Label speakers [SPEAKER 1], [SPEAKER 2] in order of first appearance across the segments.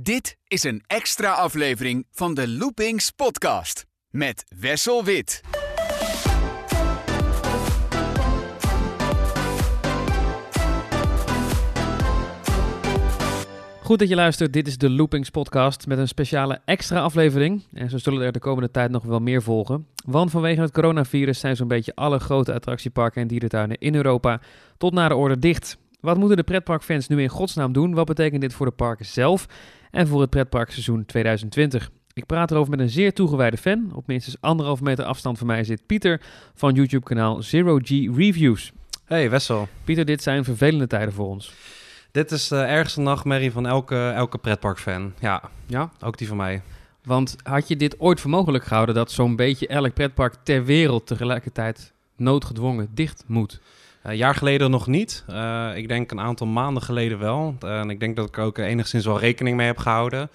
[SPEAKER 1] Dit is een extra aflevering van de Loopings podcast met Wessel Wit.
[SPEAKER 2] Goed dat je luistert. Dit is de Loopings podcast met een speciale extra aflevering. En zo zullen er de komende tijd nog wel meer volgen. Want vanwege het coronavirus zijn zo'n beetje alle grote attractieparken en dierentuinen in Europa tot na de orde dicht. Wat moeten de pretparkfans nu in godsnaam doen? Wat betekent dit voor de parken zelf en voor het pretparkseizoen 2020? Ik praat erover met een zeer toegewijde fan. Op minstens anderhalf meter afstand van mij zit Pieter van YouTube-kanaal Zero G Reviews.
[SPEAKER 3] Hey Wessel,
[SPEAKER 2] Pieter, dit zijn vervelende tijden voor ons.
[SPEAKER 3] dit is de ergste nachtmerrie van elke, elke pretparkfan. Ja,
[SPEAKER 2] Ja?
[SPEAKER 3] ook die van mij.
[SPEAKER 2] Want had je dit ooit voor mogelijk gehouden dat zo'n beetje elk pretpark ter wereld tegelijkertijd noodgedwongen dicht moet?
[SPEAKER 3] Een jaar geleden nog niet. Eh, ik denk een aantal maanden geleden wel. Eh, en ik denk dat ik ook enigszins wel rekening mee heb gehouden.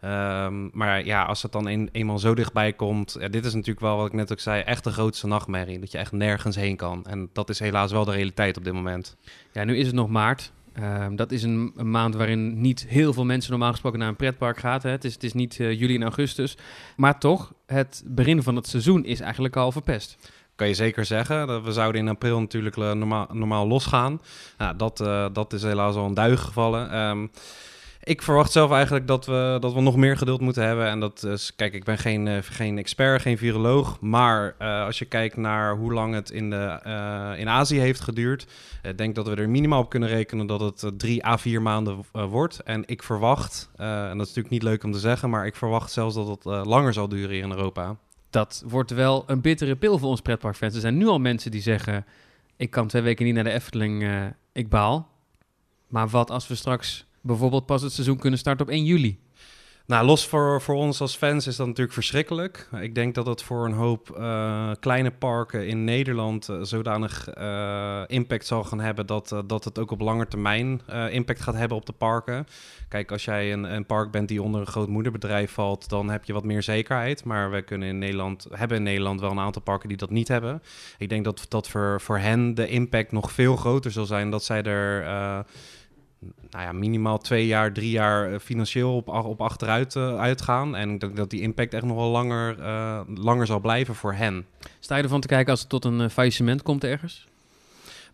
[SPEAKER 3] Ehm, maar ja, als het dan een, eenmaal zo dichtbij komt... Dit is natuurlijk wel, wat ik net ook zei, echt de grootste nachtmerrie. Dat je echt nergens heen kan. En dat is helaas wel de realiteit op dit moment.
[SPEAKER 2] Ja, nu is het nog maart. Ehm, dat is een, maand waarin niet heel veel mensen normaal gesproken naar een pretpark gaan. Het, is, het is niet eh, juli en augustus. Maar toch, het begin van het seizoen is eigenlijk al verpest.
[SPEAKER 3] Kan je zeker zeggen. Dat We zouden in april natuurlijk eh, normaal, normaal losgaan. Nou, dat, eh, dat is helaas al een duig gevallen. Ehm, ik verwacht zelf eigenlijk dat we, dat we nog meer geduld moeten hebben. En dat is, kijk, ik ben geen, eh, geen expert, geen viroloog. Maar als je kijkt naar hoe lang het in, de, in Azië heeft geduurd. Ik denk dat we er minimaal op kunnen rekenen dat het drie à vier maanden wordt. En ik verwacht, en dat is natuurlijk niet leuk om te zeggen. Maar ik verwacht zelfs dat het langer zal duren hier in Europa.
[SPEAKER 2] Dat wordt wel een bittere pil voor ons pretparkfans. Er zijn nu al mensen die zeggen... ik kan twee weken niet naar de Efteling, eh, ik baal. Maar wat als we straks bijvoorbeeld pas het seizoen kunnen starten op 1 juli?
[SPEAKER 3] Nou, los voor, voor ons als fans is dat natuurlijk verschrikkelijk. Ik denk dat het voor een hoop eh, kleine parken in Nederland eh, zodanig eh, impact zal gaan hebben dat, dat het ook op lange termijn impact gaat hebben op de parken. Kijk, als jij een, een park bent die onder een groot moederbedrijf valt, dan heb je wat meer zekerheid. Maar we kunnen in Nederland, hebben in Nederland wel een aantal parken die dat niet hebben. Ik denk dat, dat voor, voor hen de impact nog veel groter zal zijn. Dat zij er nou ja, minimaal twee jaar, drie jaar eh, financieel op, op achteruit eh, uitgaan. En ik denk dat die impact echt nog wel langer, eh, langer zal blijven voor hen.
[SPEAKER 2] Sta je ervan te kijken als het tot een faillissement komt ergens?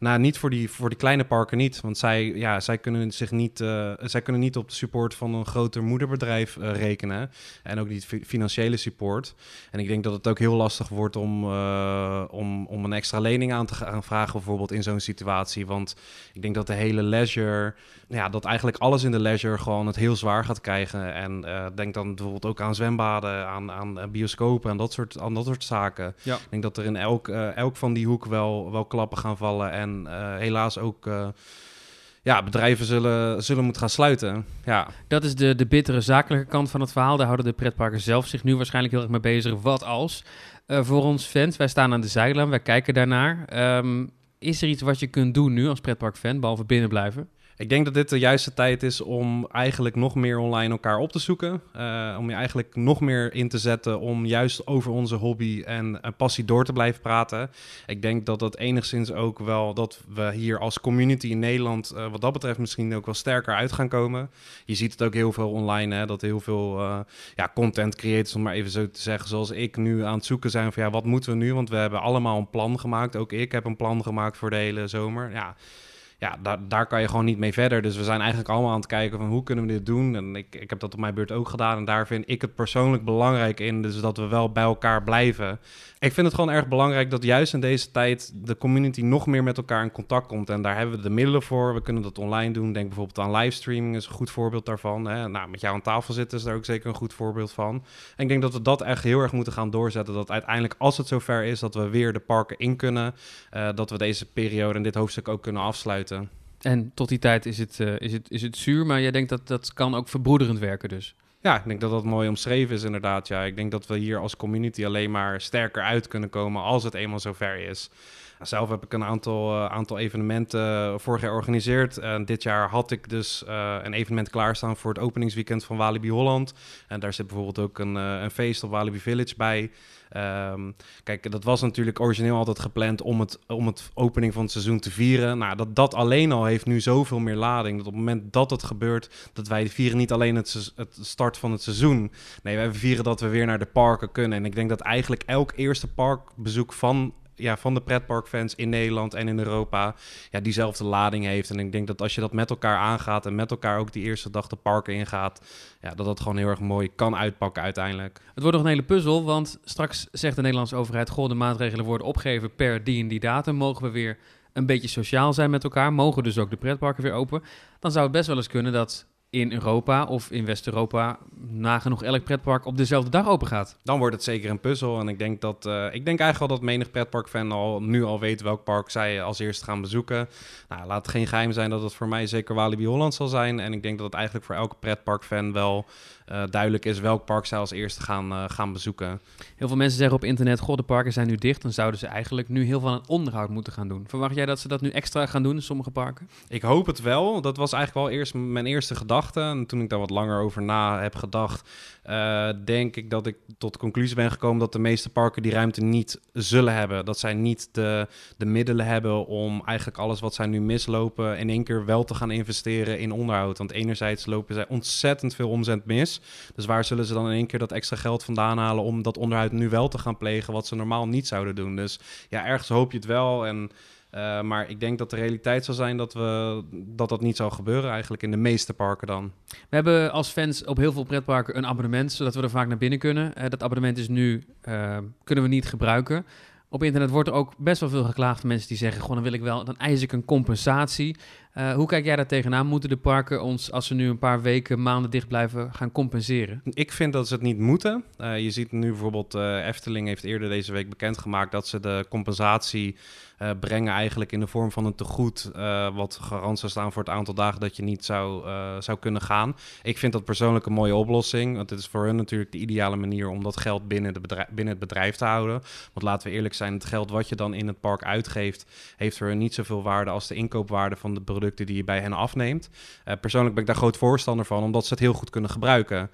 [SPEAKER 3] Nou, niet voor die, voor die kleine parken niet. Want zij, ja, zij, kunnen zich niet, eh, zij kunnen niet op de support van een groter moederbedrijf eh, rekenen. En ook niet fi- financiële support. En ik denk dat het ook heel lastig wordt om, eh, om, om een extra lening aan te gaan vragen, bijvoorbeeld in zo'n situatie. Want ik denk dat de hele leisure, ja, dat eigenlijk alles in de leisure gewoon het heel zwaar gaat krijgen. En denk dan bijvoorbeeld ook aan zwembaden, aan, aan bioscopen en dat soort, aan dat soort zaken.
[SPEAKER 2] Ja.
[SPEAKER 3] Ik denk dat er in elk, elk van die hoek wel, wel klappen gaan vallen. En eh, helaas ook eh, ja, bedrijven zullen, zullen moeten gaan sluiten. Ja.
[SPEAKER 2] Dat is de, de bittere zakelijke kant van het verhaal. Daar houden de pretparken zelf zich nu waarschijnlijk heel erg mee bezig. Wat als? Eh, voor ons fans, wij staan aan de zijlijn, wij kijken daarnaar. Ehm, is er iets wat je kunt doen nu als pretparkfan, behalve binnen blijven?
[SPEAKER 3] Ik denk dat dit de juiste tijd is om eigenlijk nog meer online elkaar op te zoeken. Eh, om je eigenlijk nog meer in te zetten om juist over onze hobby en passie door te blijven praten. Ik denk dat dat enigszins ook wel dat we hier als community in Nederland eh, wat dat betreft misschien ook wel sterker uit gaan komen. Je ziet het ook heel veel online, hè, dat heel veel eh, ja, content creators, om maar even zo te zeggen, zoals ik nu aan het zoeken zijn van ja, wat moeten we nu? Want we hebben allemaal een plan gemaakt. Ook ik heb een plan gemaakt voor de hele zomer. Ja, ja, daar, daar kan je gewoon niet mee verder. Dus we zijn eigenlijk allemaal aan het kijken van hoe kunnen we dit doen. En ik, ik heb dat op mijn beurt ook gedaan. En daar vind ik het persoonlijk belangrijk in. Dus dat we wel bij elkaar blijven. Ik vind het gewoon erg belangrijk dat juist in deze tijd de community nog meer met elkaar in contact komt. En daar hebben we de middelen voor. We kunnen dat online doen. Denk bijvoorbeeld aan livestreaming is een goed voorbeeld daarvan. Hè. Nou, met jou aan tafel zitten is daar ook zeker een goed voorbeeld van. En ik denk dat we dat echt heel erg moeten gaan doorzetten. Dat uiteindelijk als het zover is dat we weer de parken in kunnen. eh, dat we deze periode en dit hoofdstuk ook kunnen afsluiten.
[SPEAKER 2] En tot die tijd is het, eh, is het, is het zuur, maar jij denkt dat dat kan ook verbroederend werken dus.
[SPEAKER 3] Ja, ik denk dat dat mooi omschreven is inderdaad. Ja, ik denk dat we hier als community alleen maar sterker uit kunnen komen als het eenmaal zover is. Zelf heb ik een aantal, uh, aantal evenementen vorig jaar georganiseerd. En dit jaar had ik dus uh, een evenement klaarstaan voor het openingsweekend van Walibi Holland. En daar zit bijvoorbeeld ook een, uh, een feest op Walibi Village bij. Um, kijk, dat was natuurlijk origineel altijd gepland om het, om het opening van het seizoen te vieren. Nou, dat, dat alleen al heeft nu zoveel meer lading. Dat op het moment dat het gebeurt, dat wij vieren niet alleen het, het start van het seizoen. Nee, wij vieren dat we weer naar de parken kunnen. En ik denk dat eigenlijk elk eerste parkbezoek van ja, van de pretparkfans in Nederland en in Europa ja, diezelfde lading heeft. En ik denk dat als je dat met elkaar aangaat en met elkaar ook die eerste dag de parken ingaat, ja, dat dat gewoon heel erg mooi kan uitpakken uiteindelijk.
[SPEAKER 2] Het wordt nog een hele puzzel, want straks zegt de Nederlandse overheid, goh, de maatregelen worden opgegeven per die en die datum. Mogen we weer een beetje sociaal zijn met elkaar? Mogen dus ook de pretparken weer open? Dan zou het best wel eens kunnen dat in Europa of in West-Europa nagenoeg elk pretpark op dezelfde dag open gaat.
[SPEAKER 3] Dan wordt het zeker een puzzel. En ik denk, dat, uh, ik denk eigenlijk al dat menig pretparkfan al, nu al weet welk park zij als eerste gaan bezoeken. Nou, laat het geen geheim zijn dat het voor mij zeker Walibi Holland zal zijn. En ik denk dat het eigenlijk voor elke pretparkfan wel uh, duidelijk is welk park zij als eerste gaan, uh, gaan bezoeken.
[SPEAKER 2] Heel veel mensen zeggen op internet, god de parken zijn nu dicht. Dan zouden ze eigenlijk nu heel veel aan onderhoud moeten gaan doen. Verwacht jij dat ze dat nu extra gaan doen in sommige parken?
[SPEAKER 3] Ik hoop het wel. Dat was eigenlijk wel eerst mijn eerste gedachte. En toen ik daar wat langer over na heb gedacht, uh, denk ik dat ik tot de conclusie ben gekomen dat de meeste parken die ruimte niet zullen hebben. Dat zij niet de, de middelen hebben om eigenlijk alles wat zij nu mislopen in één keer wel te gaan investeren in onderhoud. Want enerzijds lopen zij ontzettend veel omzet mis. Dus waar zullen ze dan in één keer dat extra geld vandaan halen om dat onderhoud nu wel te gaan plegen, wat ze normaal niet zouden doen? Dus ja, ergens hoop je het wel. En uh, maar ik denk dat de realiteit zal zijn dat, we, dat dat niet zou gebeuren eigenlijk in de meeste parken dan.
[SPEAKER 2] We hebben als fans op heel veel pretparken een abonnement, zodat we er vaak naar binnen kunnen. Uh, dat abonnement is nu, uh, kunnen we niet gebruiken. Op internet wordt er ook best wel veel geklaagd mensen die zeggen, gewoon dan wil ik wel, dan eis ik een compensatie. Uh, hoe kijk jij daar tegenaan? Moeten de parken ons, als ze nu een paar weken, maanden dicht blijven, gaan compenseren?
[SPEAKER 3] Ik vind dat ze het niet moeten. Uh, je ziet nu bijvoorbeeld, uh, Efteling heeft eerder deze week bekendgemaakt dat ze de compensatie brengen eigenlijk in de vorm van een tegoed, wat garant staan voor het aantal dagen dat je niet zou, zou kunnen gaan. Ik vind dat persoonlijk een mooie oplossing, want het is voor hun natuurlijk de ideale manier om dat geld binnen, de bedrijf, binnen het bedrijf te houden. Want laten we eerlijk zijn, het geld wat je dan in het park uitgeeft, heeft voor hun niet zoveel waarde als de inkoopwaarde van de producten die je bij hen afneemt. Persoonlijk ben ik daar groot voorstander van, omdat ze het heel goed kunnen gebruiken.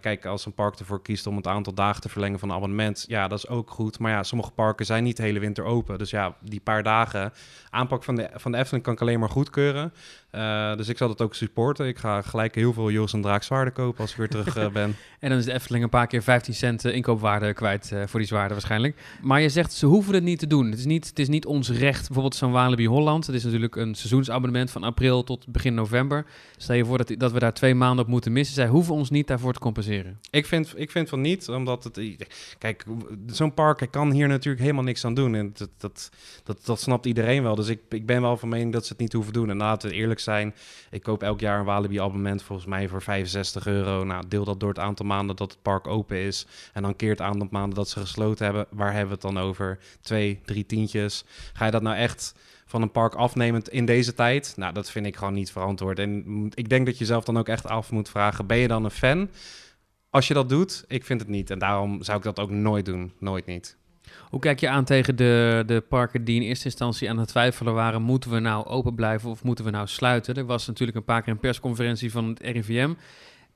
[SPEAKER 3] Kijk, als een park ervoor kiest om het aantal dagen te verlengen van een abonnement, ja, dat is ook goed. Maar ja, sommige parken zijn niet de hele winter open. Dus ja, die paar dagen aanpak van de, van de Efteling kan ik alleen maar goedkeuren. Uh, dus ik zal dat ook supporten. Ik ga gelijk heel veel Jos en Draak zwaarden kopen als ik weer terug uh, ben.
[SPEAKER 2] en dan is de Efteling een paar keer 15 cent uh, inkoopwaarde kwijt voor die zwaarden waarschijnlijk. Maar je zegt, ze hoeven het niet te doen. Het is niet, het is niet ons recht, bijvoorbeeld zo'n Walibi Holland. Het is natuurlijk een seizoensabonnement van april tot begin november. Stel je voor dat, dat we daar twee maanden op moeten missen. Zij hoeven ons niet daarvoor te compenseren.
[SPEAKER 3] Ik vind, ik vind van niet, omdat het... Kijk, zo'n park kan hier natuurlijk helemaal niks aan doen. En dat, dat, dat, dat snapt iedereen wel. Dus ik, ik ben wel van mening dat ze het niet hoeven doen. En laten we eerlijk zijn. Ik koop elk jaar een Walibi abonnement volgens mij voor 65 euro. Nou, deel dat door het aantal maanden dat het park open is. En dan keert het aantal maanden dat ze gesloten hebben. Waar hebben we het dan over? Twee, drie tientjes. Ga je dat nou echt van een park afnemend in deze tijd? Nou, dat vind ik gewoon niet verantwoord. En ik denk dat je zelf dan ook echt af moet vragen: ben je dan een fan? Als je dat doet, ik vind het niet. En daarom zou ik dat ook nooit doen. Nooit niet.
[SPEAKER 2] Hoe kijk je aan tegen de, de parken die in eerste instantie aan het twijfelen waren: moeten we nou open blijven of moeten we nou sluiten? Er was natuurlijk een paar keer een persconferentie van het RIVM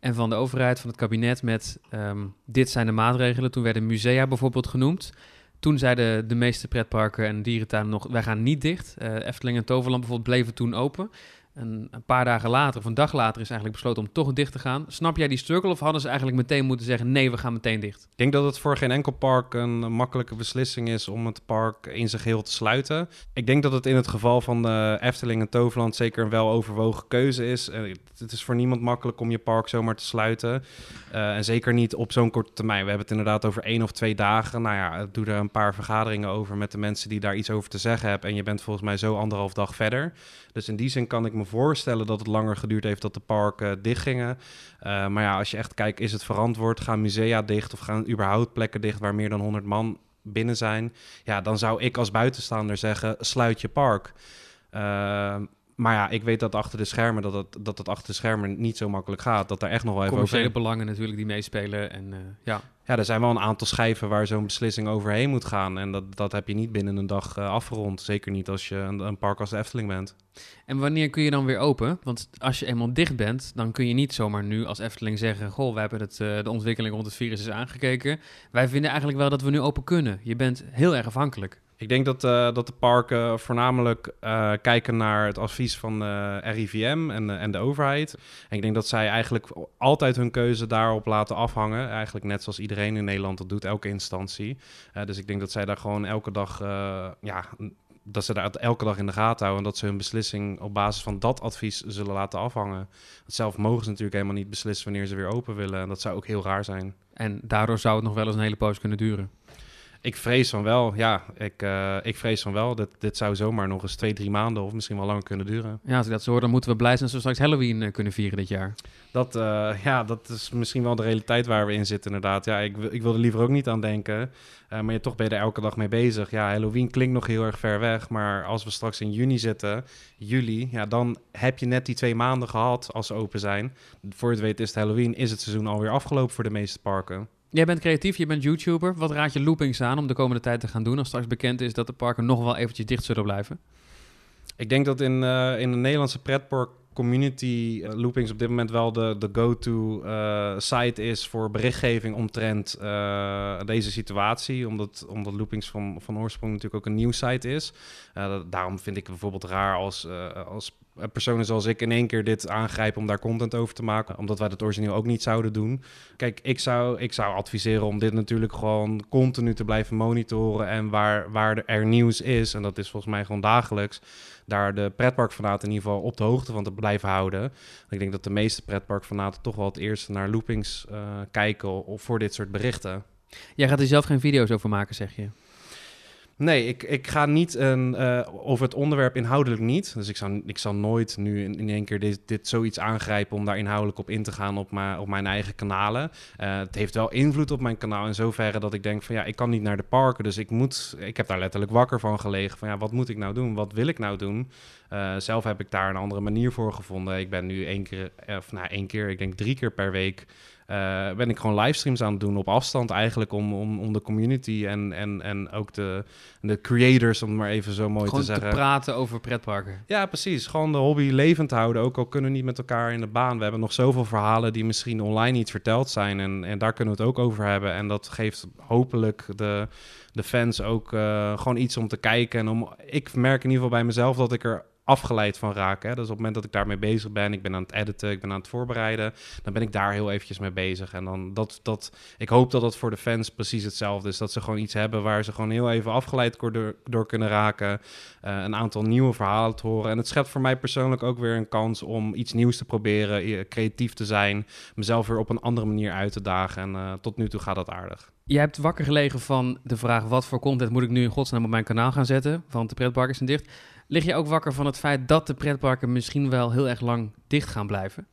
[SPEAKER 2] en van de overheid, van het kabinet met um, dit zijn de maatregelen. Toen werden musea bijvoorbeeld genoemd. Toen zeiden de meeste pretparken en dierentuinen nog, wij gaan niet dicht. Uh, Efteling en Toverland bijvoorbeeld bleven toen open. En een paar dagen later, of een dag later, is eigenlijk besloten om toch dicht te gaan. Snap jij die struggle of hadden ze eigenlijk meteen moeten zeggen: nee, we gaan meteen dicht?
[SPEAKER 3] Ik denk dat het voor geen enkel park een makkelijke beslissing is om het park in zijn geheel te sluiten. Ik denk dat het in het geval van de Efteling en Toverland zeker een wel overwogen keuze is. Eh, het is voor niemand makkelijk om je park zomaar te sluiten. Uh, en zeker niet op zo'n korte termijn. We hebben het inderdaad over één of twee dagen. Nou ja, doe er een paar vergaderingen over met de mensen die daar iets over te zeggen hebben. En je bent volgens mij zo anderhalf dag verder. Dus in die zin kan ik me voorstellen dat het langer geduurd heeft dat de parken dichtgingen. Uh, maar ja, als je echt kijkt, is het verantwoord? Gaan musea dicht of gaan überhaupt plekken dicht waar meer dan 100 man binnen zijn? Ja, dan zou ik als buitenstaander zeggen, sluit je park. Uh, Maar ja, ik weet dat achter de schermen dat het, dat het achter de schermen niet zo makkelijk gaat. Dat er echt nog wel even
[SPEAKER 2] Commerciële belangen natuurlijk die meespelen. En eh, ja,
[SPEAKER 3] Ja, er zijn wel een aantal schijven waar zo'n beslissing overheen moet gaan. En dat, dat heb je niet binnen een dag eh, afgerond. Zeker niet als je een, een park als de Efteling bent.
[SPEAKER 2] En wanneer kun je dan weer open? Want als je eenmaal dicht bent, dan kun je niet zomaar nu als Efteling zeggen... Goh, we hebben het, eh, de ontwikkeling rond het virus is aangekeken. Wij vinden eigenlijk wel dat we nu open kunnen. Je bent heel erg afhankelijk.
[SPEAKER 3] Ik denk dat, eh, dat de parken voornamelijk eh, kijken naar het advies van RIVM en, en de overheid. En ik denk dat zij eigenlijk altijd hun keuze daarop laten afhangen. Eigenlijk net zoals iedereen in Nederland dat doet, elke instantie. Eh, dus ik denk dat zij daar gewoon elke dag, ja, dat ze daar elke dag in de gaten houden. En dat ze hun beslissing op basis van dat advies zullen laten afhangen. Zelf mogen ze natuurlijk helemaal niet beslissen wanneer ze weer open willen. En dat zou ook heel raar zijn.
[SPEAKER 2] En daardoor zou het nog wel eens een hele poos kunnen duren.
[SPEAKER 3] Ik vrees van wel, ja. Ik, eh, ik vrees van wel. Dit, dit zou zomaar nog eens twee, drie maanden of misschien wel langer kunnen duren.
[SPEAKER 2] Ja, als ik dat zo hoor, dan moeten we blij zijn we straks Halloween eh, kunnen vieren dit jaar.
[SPEAKER 3] Dat, eh, ja, dat is misschien wel de realiteit waar we in zitten, inderdaad. Ja, ik, wil- ik wil er liever ook niet aan denken. Maar je, toch ben je er elke dag mee bezig. Ja, Halloween klinkt nog heel erg ver weg. Maar als we straks in juni zitten, juli, ja, dan heb je net die twee maanden gehad als ze open zijn. Voor je het weet is het Halloween, is het seizoen alweer afgelopen voor de meeste parken.
[SPEAKER 2] Jij bent creatief, je bent YouTuber. Wat raad je loopings aan om de komende tijd te gaan doen... als straks bekend is dat de parken nog wel eventjes dicht zullen blijven?
[SPEAKER 3] Ik denk dat in, eh, in de Nederlandse pretpark community eh, Loopings op dit moment wel de, de go-to eh, site is voor berichtgeving omtrent deze situatie. Omdat, omdat Loopings van, van oorsprong natuurlijk ook een nieuw site is. Daarom vind ik bijvoorbeeld raar als, als personen zoals ik in één keer dit aangrijpen om daar content over te maken. Omdat wij dat origineel ook niet zouden doen. Kijk, ik zou, ik zou adviseren om dit natuurlijk gewoon continu te blijven monitoren. En waar, waar er nieuws is, en dat is volgens mij gewoon dagelijks, daar de pretparkfanaten in ieder geval op de hoogte van te blijven houden. Ik denk dat de meeste pretparkfanaten toch wel het eerst naar loopings eh, kijken of voor dit soort berichten.
[SPEAKER 2] Jij gaat er zelf geen video's over maken, zeg je.
[SPEAKER 3] Nee, ik, ik ga niet een, eh, over het onderwerp inhoudelijk niet. Dus ik zal, ik zal nooit nu in, één keer dit, dit zoiets aangrijpen om daar inhoudelijk op in te gaan op, mijn op mijn eigen kanalen. Eh, het heeft wel invloed op mijn kanaal in zoverre dat ik denk van ja, ik kan niet naar de parken. Dus ik moet, ik heb daar letterlijk wakker van gelegen van ja, wat moet ik nou doen? Wat wil ik nou doen? Eh, zelf heb ik daar een andere manier voor gevonden. Ik ben nu één keer, of nou één keer, ik denk drie keer per week eh, ben ik gewoon livestreams aan het doen op afstand eigenlijk om, om, om de community en, en, en ook de, de creators, om het maar even zo mooi
[SPEAKER 2] Gewoon
[SPEAKER 3] te
[SPEAKER 2] te,
[SPEAKER 3] zeggen.
[SPEAKER 2] praten over pretparken.
[SPEAKER 3] Ja, precies. Gewoon de hobby levend houden. Ook al kunnen we niet met elkaar in de baan. We hebben nog zoveel verhalen die misschien online niet verteld zijn. En, en daar kunnen we het ook over hebben. En dat geeft hopelijk de, de fans ook eh, gewoon iets om te kijken. En om, ik merk in ieder geval bij mezelf dat ik er afgeleid van raak. Hè? Dus op het moment dat ik daarmee bezig ben, ik ben aan het editen, ik ben aan het voorbereiden, dan ben ik daar heel eventjes mee bezig. En dan dat, dat, ik hoop dat dat voor de fans precies hetzelfde is. Dat ze gewoon iets hebben waar ze gewoon heel even afgeleid door, door kunnen raken. Eh, een aantal nieuwe verhalen te horen. En het schept voor mij persoonlijk ook weer een kans om iets nieuws te proberen, eh, creatief te zijn, mezelf weer op een andere manier uit te dagen. En eh, tot nu toe gaat dat aardig.
[SPEAKER 2] Jij hebt wakker gelegen van de vraag... wat voor content moet ik nu in godsnaam op mijn kanaal gaan zetten? Want de pretparken zijn dicht. Lig je ook wakker van het feit dat de pretparken misschien wel heel erg lang dicht gaan blijven?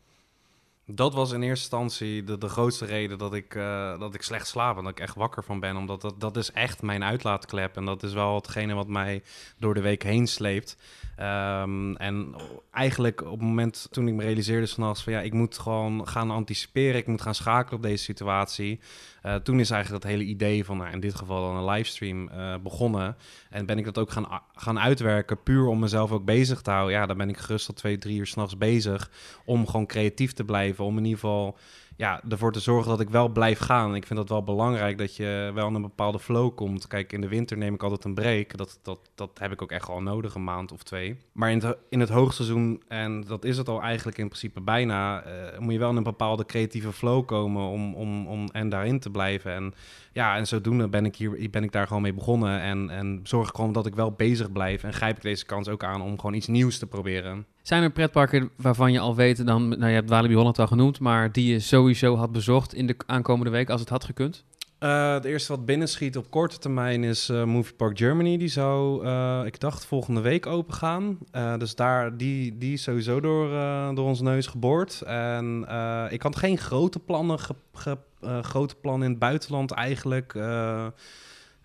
[SPEAKER 3] Dat was in eerste instantie de, de grootste reden dat ik, eh, dat ik slecht slaap en dat ik echt wakker van ben. Omdat dat, dat is echt mijn uitlaatklep. En dat is wel hetgene wat mij door de week heen sleept. Ehm, en eigenlijk op het moment toen ik me realiseerde s'nachts van ja, ik moet gewoon gaan anticiperen. Ik moet gaan schakelen op deze situatie. Eh, toen is eigenlijk dat hele idee van, nou, in dit geval dan een livestream, eh, begonnen. En ben ik dat ook gaan, gaan uitwerken, puur om mezelf ook bezig te houden. Ja, dan ben ik gerust tot twee, drie uur s'nachts bezig om gewoon creatief te blijven. Om in ieder geval ja, ervoor te zorgen dat ik wel blijf gaan. Ik vind dat wel belangrijk dat je wel een bepaalde flow komt. Kijk, in de winter neem ik altijd een break. Dat, dat, dat heb ik ook echt wel nodig, een maand of twee. Maar in het, in het hoogseizoen, en dat is het al eigenlijk in principe bijna, eh, moet je wel een bepaalde creatieve flow komen om, om, om en daarin te blijven. En ja, en zodoende ben ik, hier, ben ik daar gewoon mee begonnen. En, en zorg ik gewoon dat ik wel bezig blijf. En grijp ik deze kans ook aan om gewoon iets nieuws te proberen.
[SPEAKER 2] Zijn er pretparken waarvan je al weet, dan, nou je hebt Walibi Holland al genoemd, maar die je sowieso had bezocht in de aankomende week als het had gekund?
[SPEAKER 3] Uh, het eerste wat binnenschiet op korte termijn is uh, Movie Park Germany. Die zou, uh, ik dacht, volgende week open gaan. dus daar, die, die is sowieso door, door ons neus geboord. En ik had geen grote plannen, ge, grote plannen in het buitenland eigenlijk.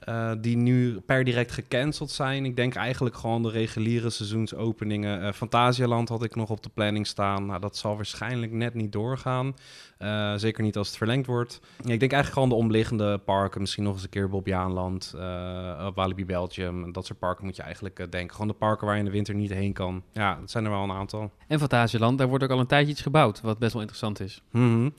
[SPEAKER 3] Uh, die nu per direct gecanceld zijn. Ik denk eigenlijk gewoon de reguliere seizoensopeningen. Uh, Fantasialand had ik nog op de planning staan. Nou, dat zal waarschijnlijk net niet doorgaan. Uh, zeker niet als het verlengd wordt. Ik denk eigenlijk gewoon de omliggende parken. Misschien nog eens een keer Bobbejaanland, Walibi Belgium. Dat soort parken moet je eigenlijk denken. Gewoon de parken waar je in de winter niet heen kan. Ja, dat zijn er wel een aantal.
[SPEAKER 2] En Fantasialand, daar wordt ook al een tijdje iets gebouwd. Wat best wel interessant is.
[SPEAKER 3] Mm -hmm.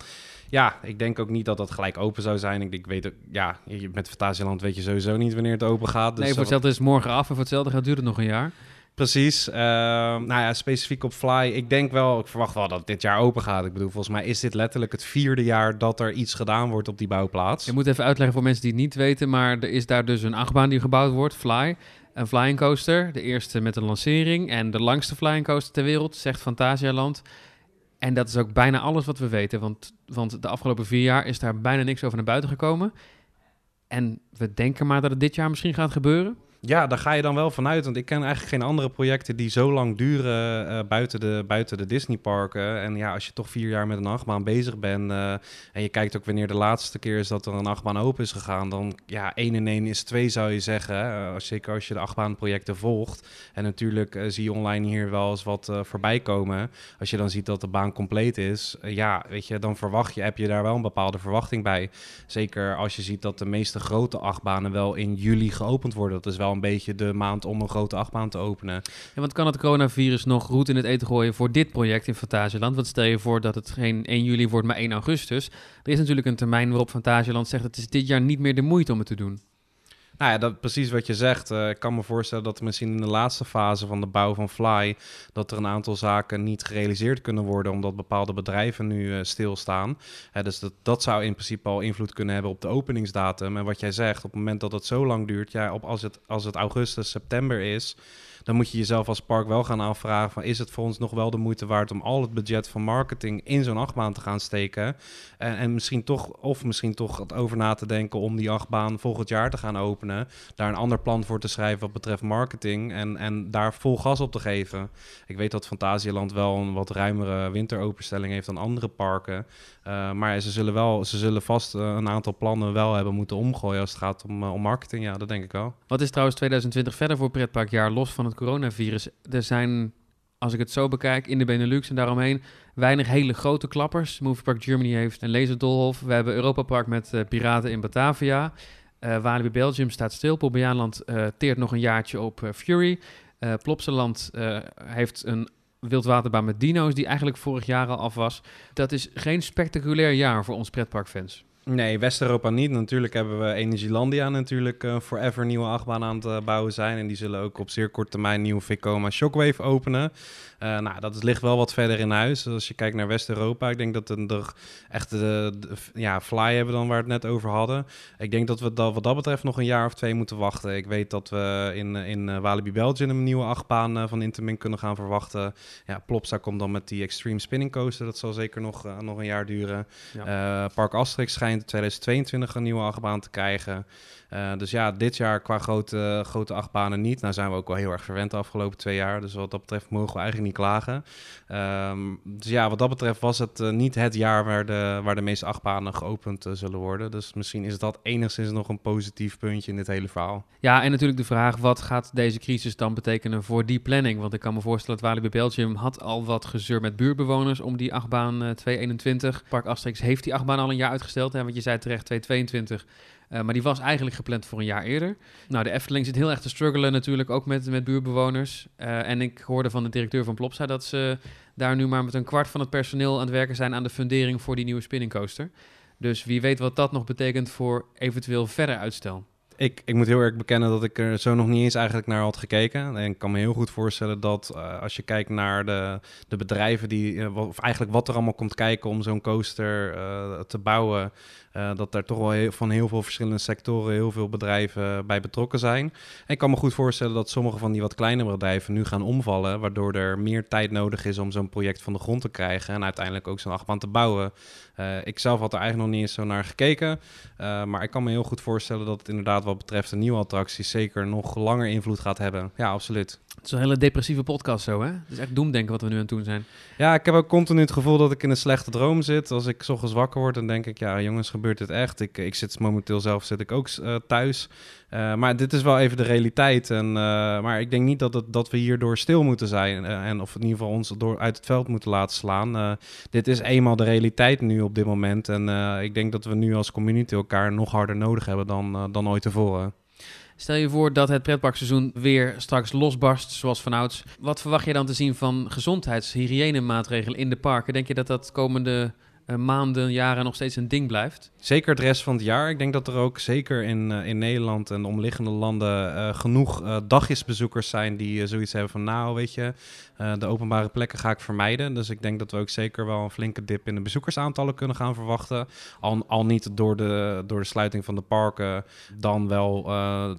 [SPEAKER 3] Ja, ik denk ook niet dat dat gelijk open zou zijn. Ik, ik weet ook, ja, met Fantasieland weet je sowieso niet wanneer het open gaat.
[SPEAKER 2] Dus nee, voor hetzelfde is het morgen af en voor hetzelfde gaat duurt het nog een jaar.
[SPEAKER 3] Precies. Uh, nou ja, specifiek op Fly. Ik denk wel, ik verwacht wel dat het dit jaar open gaat. Ik bedoel, volgens mij is dit letterlijk het vierde jaar dat er iets gedaan wordt op die bouwplaats.
[SPEAKER 2] Je moet even uitleggen voor mensen die het niet weten, maar er is daar dus een achtbaan die gebouwd wordt, Fly. Een flying coaster, de eerste met een lancering en de langste flying coaster ter wereld, zegt Fantasialand. En dat is ook bijna alles wat we weten, want, want de afgelopen vier jaar is daar bijna niks over naar buiten gekomen. En we denken maar dat het dit jaar misschien gaat gebeuren.
[SPEAKER 3] Ja, daar ga je dan wel vanuit. Want ik ken eigenlijk geen andere projecten die zo lang duren uh, buiten, de, buiten de Disneyparken. En ja, als je toch vier jaar met een achtbaan bezig bent uh, en je kijkt ook wanneer de laatste keer is dat er een achtbaan open is gegaan, dan ja, 1 en 1 is 2 zou je zeggen. Uh, zeker als je de achtbaanprojecten volgt. En natuurlijk zie je online hier wel eens wat voorbij komen. Als je dan ziet dat de baan compleet is, ja, weet je, dan verwacht je, heb je daar wel een bepaalde verwachting bij. Zeker als je ziet dat de meeste grote achtbanen wel in juli geopend worden. Dat is wel een beetje de maand om een grote achtbaan te openen.
[SPEAKER 2] Ja, want kan het coronavirus nog roet in het eten gooien voor dit project in Fantasieland? Want stel je voor dat het geen 1 juli wordt, maar 1 augustus. Er is natuurlijk een termijn waarop Fantasieland zegt... het is dit jaar niet meer de moeite om het te doen.
[SPEAKER 3] Nou ja, dat, precies wat je zegt. Uh, ik kan me voorstellen dat misschien in de laatste fase van de bouw van Fly... dat er een aantal zaken niet gerealiseerd kunnen worden... omdat bepaalde bedrijven nu uh, stilstaan. Dus dat, dat zou in principe al invloed kunnen hebben op de openingsdatum. En wat jij zegt, op het moment dat het zo lang duurt... Ja, op, als, het, als het augustus, september is dan moet je jezelf als park wel gaan afvragen van is het voor ons nog wel de moeite waard om al het budget van marketing in zo'n achtbaan te gaan steken en, en misschien toch of misschien toch over na te denken om die achtbaan volgend jaar te gaan openen, daar een ander plan voor te schrijven wat betreft marketing en, en daar vol gas op te geven. Ik weet dat Fantasieland wel een wat ruimere winteropenstelling heeft dan andere parken, uh, maar ze zullen wel, ze zullen vast uh, een aantal plannen wel hebben moeten omgooien als het gaat om, uh, om marketing. Ja, dat denk ik wel.
[SPEAKER 2] Wat is trouwens 2020 verder voor pretparkjaar los van het coronavirus? Er zijn, als ik het zo bekijk, in de Benelux en daaromheen weinig hele grote klappers. Movie Park Germany heeft een laserdolhof. We hebben Europa Park met Piraten in Batavia. Uh, Walibi Belgium staat stil. Popbejaanland teert nog een jaartje op Fury. Plopsaland heeft een wildwaterbaan met dino's, die eigenlijk vorig jaar al af was. Dat is geen spectaculair jaar voor ons pretparkfans.
[SPEAKER 3] Nee, West-Europa niet. Natuurlijk hebben we Energielandia natuurlijk uh, forever nieuwe achtbaan aan het uh, bouwen zijn. En die zullen ook op zeer korte termijn nieuwe Vekoma Shockwave openen. Uh, nou, dat ligt wel wat verder in huis. Als je kijkt naar West-Europa, ik denk dat we er echt de, de, ja, Fly hebben dan waar we het net over hadden. Ik denk dat we dat, wat dat betreft nog een jaar of twee moeten wachten. Ik weet dat we in, in Walibi Belgium een nieuwe achtbaan van Intermin kunnen gaan verwachten. Ja, Plopsa komt dan met die Extreme Spinning Coaster. Dat zal zeker nog, nog een jaar duren. Ja. Park Asterix schijnt 2022 een nieuwe achtbaan te krijgen. Uh, dus ja, dit jaar qua grote, grote achtbanen niet. Nou zijn we ook wel heel erg verwend de afgelopen twee jaar. Dus wat dat betreft mogen we eigenlijk niet klagen. Um, dus ja, wat dat betreft was het uh, niet het jaar waar de, waar de meeste achtbanen geopend uh, zullen worden. Dus misschien is dat enigszins nog een positief puntje in dit hele verhaal.
[SPEAKER 2] Ja, en natuurlijk de vraag, wat gaat deze crisis dan betekenen voor die planning? Want ik kan me voorstellen dat Walibi Belgium had al wat gezeur met buurtbewoners om die achtbaan 221. Park Asterix heeft die achtbaan al een jaar uitgesteld. Hè, want je zei terecht 222. Uh, maar die was eigenlijk gepland voor een jaar eerder. Nou, de Efteling zit heel erg te struggelen natuurlijk, ook met, met buurbewoners. Uh, en ik hoorde van de directeur van Plopsa dat ze daar nu maar met een kwart van het personeel aan het werken zijn aan de fundering voor die nieuwe spinning coaster. Dus wie weet wat dat nog betekent voor eventueel verder uitstel.
[SPEAKER 3] Ik, ik moet heel erg bekennen dat ik er zo nog niet eens eigenlijk naar had gekeken. En ik kan me heel goed voorstellen dat uh, als je kijkt naar de, de bedrijven die, of eigenlijk wat er allemaal komt kijken om zo'n coaster te bouwen, uh, dat er toch wel heel, van heel veel verschillende sectoren heel veel bedrijven bij betrokken zijn. En ik kan me goed voorstellen dat sommige van die wat kleinere bedrijven nu gaan omvallen, waardoor er meer tijd nodig is om zo'n project van de grond te krijgen en uiteindelijk ook zo'n achtbaan te bouwen. Uh, ik zelf had er eigenlijk nog niet eens zo naar gekeken, uh, maar ik kan me heel goed voorstellen dat het inderdaad wat betreft de nieuwe attracties zeker nog langer invloed gaat hebben. Ja, absoluut.
[SPEAKER 2] Het is een hele depressieve podcast zo, hè? Het is echt doemdenken wat we nu aan het doen zijn.
[SPEAKER 3] Ja, ik heb ook continu het gevoel dat ik in een slechte droom zit. Als ik s ochtends wakker word, dan denk ik, ja jongens, gebeurt dit echt? Ik, ik zit momenteel zelf zit ik ook uh, thuis. Uh, maar dit is wel even de realiteit. En, uh, maar ik denk niet dat, het, dat we hierdoor stil moeten zijn. en of in ieder geval ons door uit het veld moeten laten slaan. dit is eenmaal de realiteit nu op dit moment. En ik denk dat we nu als community elkaar nog harder nodig hebben dan, dan ooit tevoren.
[SPEAKER 2] Stel je voor dat het pretparkseizoen weer straks losbarst, zoals vanouds. Wat verwacht je dan te zien van gezondheids- maatregelen in de parken? Denk je dat dat komende maanden, jaren nog steeds een ding blijft?
[SPEAKER 3] Zeker het rest van het jaar. Ik denk dat er ook zeker in, uh, in Nederland en de omliggende landen uh, genoeg dagjesbezoekers zijn die zoiets hebben van nou weet je, de openbare plekken ga ik vermijden. Dus ik denk dat we ook zeker wel een flinke dip in de bezoekersaantallen kunnen gaan verwachten. Al, al niet door de, door de sluiting van de parken, dan wel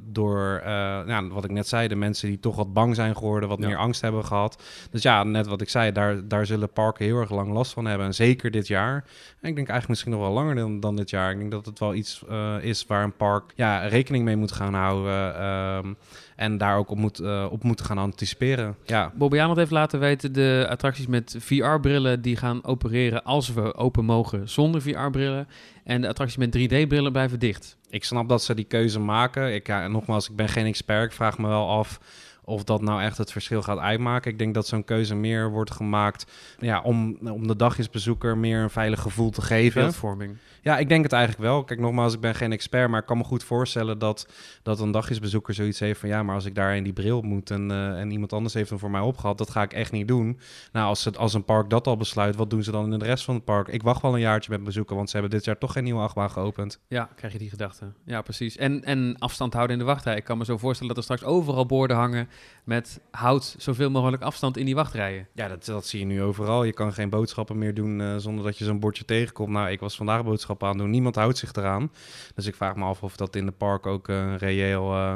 [SPEAKER 3] door ja, wat ik net zei, de mensen die toch wat bang zijn geworden, wat meer angst hebben gehad. Dus ja, net wat ik zei, daar, daar zullen parken heel erg lang last van hebben. En zeker dit jaar. En ik denk eigenlijk misschien nog wel langer dan, dan dit jaar. Ik denk dat het wel iets is waar een park ja, rekening mee moet gaan houden. Um, en daar ook op, moet, uh, op moeten gaan anticiperen. Ja.
[SPEAKER 2] Bobbiaan heeft laten weten, de attracties met VR-brillen die gaan opereren als we open mogen zonder VR-brillen. En de attracties met 3D-brillen blijven dicht.
[SPEAKER 3] Ik snap dat ze die keuze maken. Ik, ja, nogmaals, ik ben geen expert. Ik vraag me wel af of dat nou echt het verschil gaat uitmaken. Ik denk dat zo'n keuze meer wordt gemaakt ja, om, om de dagjesbezoeker meer een veilig gevoel te geven.
[SPEAKER 2] Beeldvorming.
[SPEAKER 3] Ja, ik denk het eigenlijk wel. Kijk, nogmaals, ik ben geen expert, maar ik kan me goed voorstellen dat, dat een dagjesbezoeker zoiets heeft van ja, maar als ik daar in die bril moet en, uh, en iemand anders heeft hem voor mij opgehad, dat ga ik echt niet doen. Nou, als, het, als een park dat al besluit, wat doen ze dan in de rest van het park? Ik wacht wel een jaartje met bezoeken, want ze hebben dit jaar toch geen nieuwe achtbaan geopend.
[SPEAKER 2] Ja, krijg je die gedachte. Ja, precies. En, en afstand houden in de wachtrij. Ik kan me zo voorstellen dat er straks overal borden hangen met houd zoveel mogelijk afstand in die wachtrijen.
[SPEAKER 3] Ja, dat, dat zie je nu overal. Je kan geen boodschappen meer doen uh, zonder dat je zo'n bordje tegenkomt. Nou, ik was vandaag boodschappen aan doen. Niemand houdt zich eraan. Dus ik vraag me af of dat in de park ook uh, reëel, uh,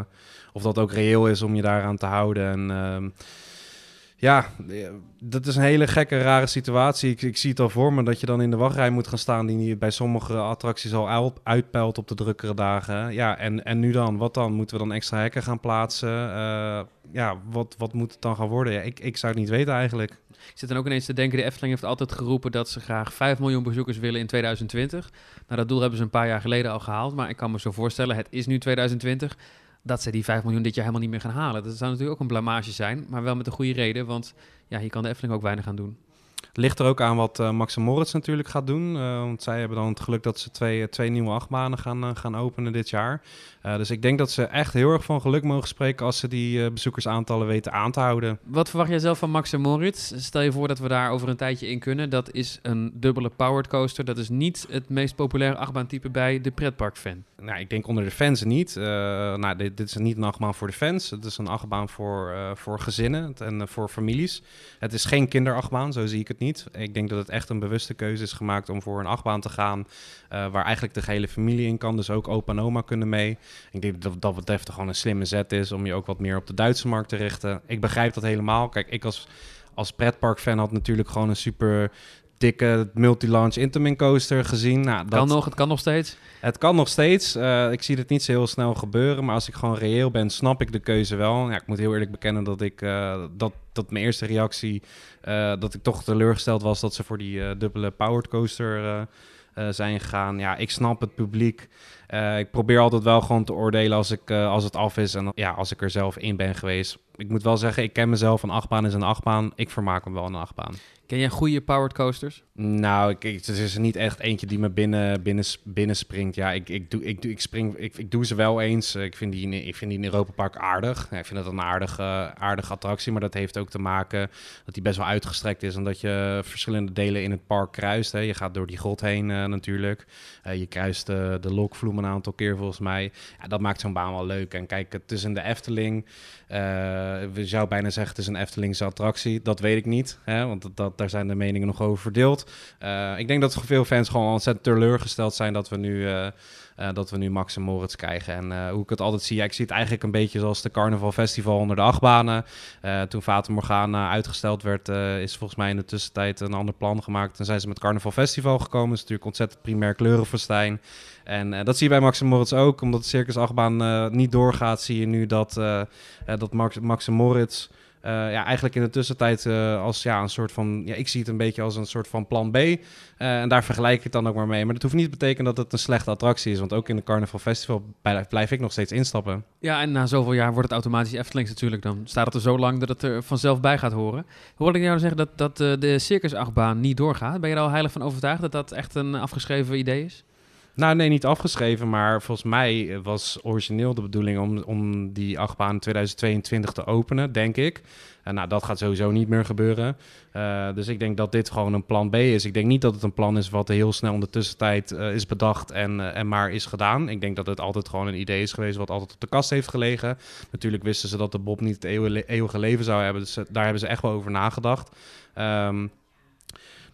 [SPEAKER 3] of dat ook reëel is om je daaraan te houden. En uh, ja, dat is een hele gekke, rare situatie. Ik, ik, zie het al voor me dat je dan in de wachtrij moet gaan staan, die bij sommige attracties al uitpeilt op de drukkere dagen. Ja, en, en nu dan? Wat dan? Moeten we dan extra hekken gaan plaatsen? Uh, ja, wat, wat moet het dan gaan worden? Ik, ik zou het niet weten eigenlijk.
[SPEAKER 2] Ik zit dan ook ineens te denken, de Efteling heeft altijd geroepen dat ze graag 5 miljoen bezoekers willen in 2020. Nou, dat doel hebben ze een paar jaar geleden al gehaald, maar ik kan me zo voorstellen, het is nu 2020, dat ze die 5 miljoen dit jaar helemaal niet meer gaan halen. Dat zou natuurlijk ook een blamage zijn, maar wel met een goede reden, want ja, hier kan de Efteling ook weinig aan doen.
[SPEAKER 3] Ligt er ook aan wat uh, Max en Moritz natuurlijk gaat doen. Uh, want zij hebben dan het geluk dat ze twee, twee nieuwe achtbanen gaan, uh, gaan openen dit jaar. dus ik denk dat ze echt heel erg van geluk mogen spreken als ze die bezoekersaantallen weten aan te houden.
[SPEAKER 2] Wat verwacht jij zelf van Max en Moritz? Stel je voor dat we daar over een tijdje in kunnen. Dat is een dubbele powered coaster. Dat is niet het meest populaire achtbaantype bij de pretparkfan.
[SPEAKER 3] Nou, ik denk onder de fans niet. nou, dit, dit, is niet een achtbaan voor de fans. Het is een achtbaan voor, voor gezinnen en voor families. Het is geen kinderachtbaan, zo zie ik het niet. Ik denk dat het echt een bewuste keuze is gemaakt om voor een achtbaan te gaan. Uh, waar eigenlijk de hele familie in kan. Dus ook opa en oma kunnen mee. Ik denk dat dat betreft gewoon een slimme zet is om je ook wat meer op de Duitse markt te richten. Ik begrijp dat helemaal. Kijk, ik als als pretpark-fan had natuurlijk gewoon een super dikke multi-launch Intamin coaster gezien. Nou,
[SPEAKER 2] dat, kan nog, het kan nog steeds.
[SPEAKER 3] Het kan nog steeds. Uh, ik zie het niet zo heel snel gebeuren. Maar als ik gewoon reëel ben, snap ik de keuze wel. Ja, ik moet heel eerlijk bekennen dat ik uh, dat, dat mijn eerste reactie... Uh, dat ik toch teleurgesteld was dat ze voor die dubbele powered coaster zijn gegaan. Ja, ik snap het publiek. ik probeer altijd wel gewoon te oordelen als, ik, als het af is. En ja, als ik er zelf in ben geweest. Ik moet wel zeggen, ik ken mezelf. Een achtbaan is een achtbaan. Ik vermaak me wel een achtbaan.
[SPEAKER 2] Ken jij goede powered coasters?
[SPEAKER 3] Nou, ik, ik, is er niet echt eentje die me binnen, binnen, binnen springt. Ja, ik, ik, doe, ik, ik, spring, ik, ik doe ze wel eens. Ik vind die, ik vind die in Europa Park aardig. Ja, ik vind dat een aardige, aardige attractie. Maar dat heeft ook te maken dat die best wel uitgestrekt is. En dat je verschillende delen in het park kruist. Hè. Je gaat door die grot heen uh, natuurlijk. Uh, je kruist uh, de lokvloem een aantal keer volgens mij. Ja, dat maakt zo'n baan wel leuk. En kijk, het is in de Efteling. we zou bijna zeggen het is een Eftelingse attractie. Dat weet ik niet. Hè, want dat, dat daar zijn de meningen nog over verdeeld. ik denk dat veel fans gewoon ontzettend teleurgesteld zijn dat we nu uh, dat we nu Max Moritz krijgen. En uh, hoe ik het altijd zie, ik zie het eigenlijk een beetje zoals de Carnaval Festival onder de achtbanen. Uh, toen Fata Morgana uitgesteld werd, is volgens mij in de tussentijd een ander plan gemaakt. En zijn ze met Carnaval Festival gekomen. Is natuurlijk ontzettend primair kleurenfestijn. En dat zie je bij Max Moritz ook. Omdat de Circus achtbaan niet doorgaat, zie je nu dat, dat Max, Moritz... Uh, ja, eigenlijk in de tussentijd uh, als ja, een soort van... Ja, ik zie het een beetje als een soort van plan B. Uh, en daar vergelijk ik het dan ook maar mee. Maar dat hoeft niet te betekenen dat het een slechte attractie is. Want ook in de Carnival Festival blijf ik nog steeds instappen.
[SPEAKER 2] Ja, en na zoveel jaar wordt het automatisch Eftelings natuurlijk. Dan staat het er zo lang dat het er vanzelf bij gaat horen. Hoorde ik jou zeggen dat, dat de circusachtbaan niet doorgaat? Ben je er al heilig van overtuigd dat dat echt een afgeschreven idee is?
[SPEAKER 3] Nou, nee, niet afgeschreven, maar volgens mij was origineel de bedoeling om, om die achtbaan 2022 te openen, denk ik. En nou, dat gaat sowieso niet meer gebeuren. Uh, dus ik denk dat dit gewoon een plan B is. Ik denk niet dat het een plan is wat heel snel in de tussentijd uh, is bedacht en, en maar is gedaan. Ik denk dat het altijd gewoon een idee is geweest wat altijd op de kast heeft gelegen. Natuurlijk wisten ze dat de Bob niet het eeuwige leven zou hebben, dus daar hebben ze echt wel over nagedacht. Um,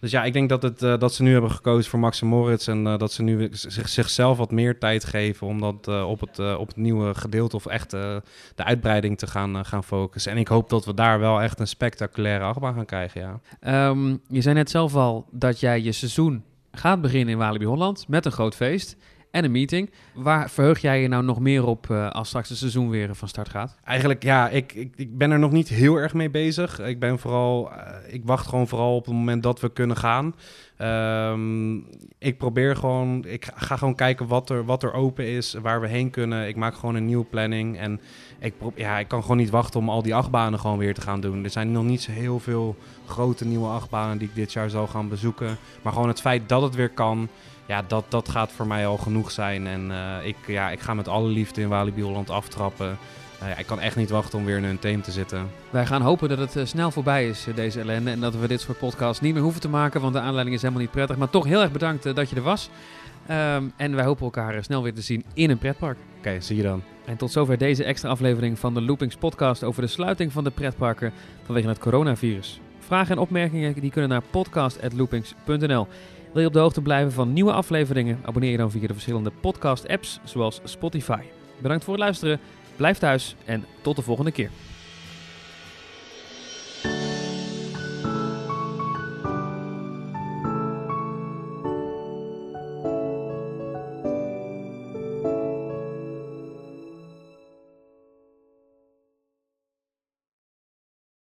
[SPEAKER 3] dus ja, ik denk dat, het, uh, dat ze nu hebben gekozen voor Max en Moritz. En uh, dat ze nu zich, zichzelf wat meer tijd geven om dat uh, op, het, op het nieuwe gedeelte of echt de uitbreiding te gaan, gaan focussen. En ik hoop dat we daar wel echt een spectaculaire achtbaan gaan krijgen,
[SPEAKER 2] ja. Um, je zei net zelf al dat jij je seizoen gaat beginnen in Walibi Holland met een groot feest en een meeting. Waar verheug jij je nou nog meer op uh, als straks het seizoen weer van start gaat?
[SPEAKER 3] Eigenlijk, ja, ik, ik, ik, ben er nog niet heel erg mee bezig. Ik ben vooral, uh, ik wacht gewoon vooral op het moment dat we kunnen gaan. Um, ik probeer gewoon, ik ga gewoon kijken wat er, wat er open is, waar we heen kunnen. Ik maak gewoon een nieuwe planning en ik, ja, ik kan gewoon niet wachten om al die achtbanen gewoon weer te gaan doen. Er zijn nog niet zo heel veel grote nieuwe achtbanen die ik dit jaar zal gaan bezoeken. Maar gewoon het feit dat het weer kan, ja, dat, dat gaat voor mij al genoeg zijn. En uh, ik, ja, ik ga met alle liefde in Walibi Holland aftrappen. Uh, ja, ik kan echt niet wachten om weer in een team te zitten.
[SPEAKER 2] Wij gaan hopen dat het uh, snel voorbij is, deze ellende. En dat we dit soort podcasts niet meer hoeven te maken, want de aanleiding is helemaal niet prettig. Maar toch heel erg bedankt dat je er was. Um, en wij hopen elkaar snel weer te zien in een pretpark.
[SPEAKER 3] Oké, okay, zie je dan.
[SPEAKER 2] En tot zover deze extra aflevering van de Loopings podcast over de sluiting van de pretparken vanwege het coronavirus. Vragen en opmerkingen die kunnen naar podcast.loopings.nl. Wil je op de hoogte blijven van nieuwe afleveringen? Abonneer je dan via de verschillende podcast-apps zoals Spotify. Bedankt voor het luisteren, blijf thuis en tot de volgende keer.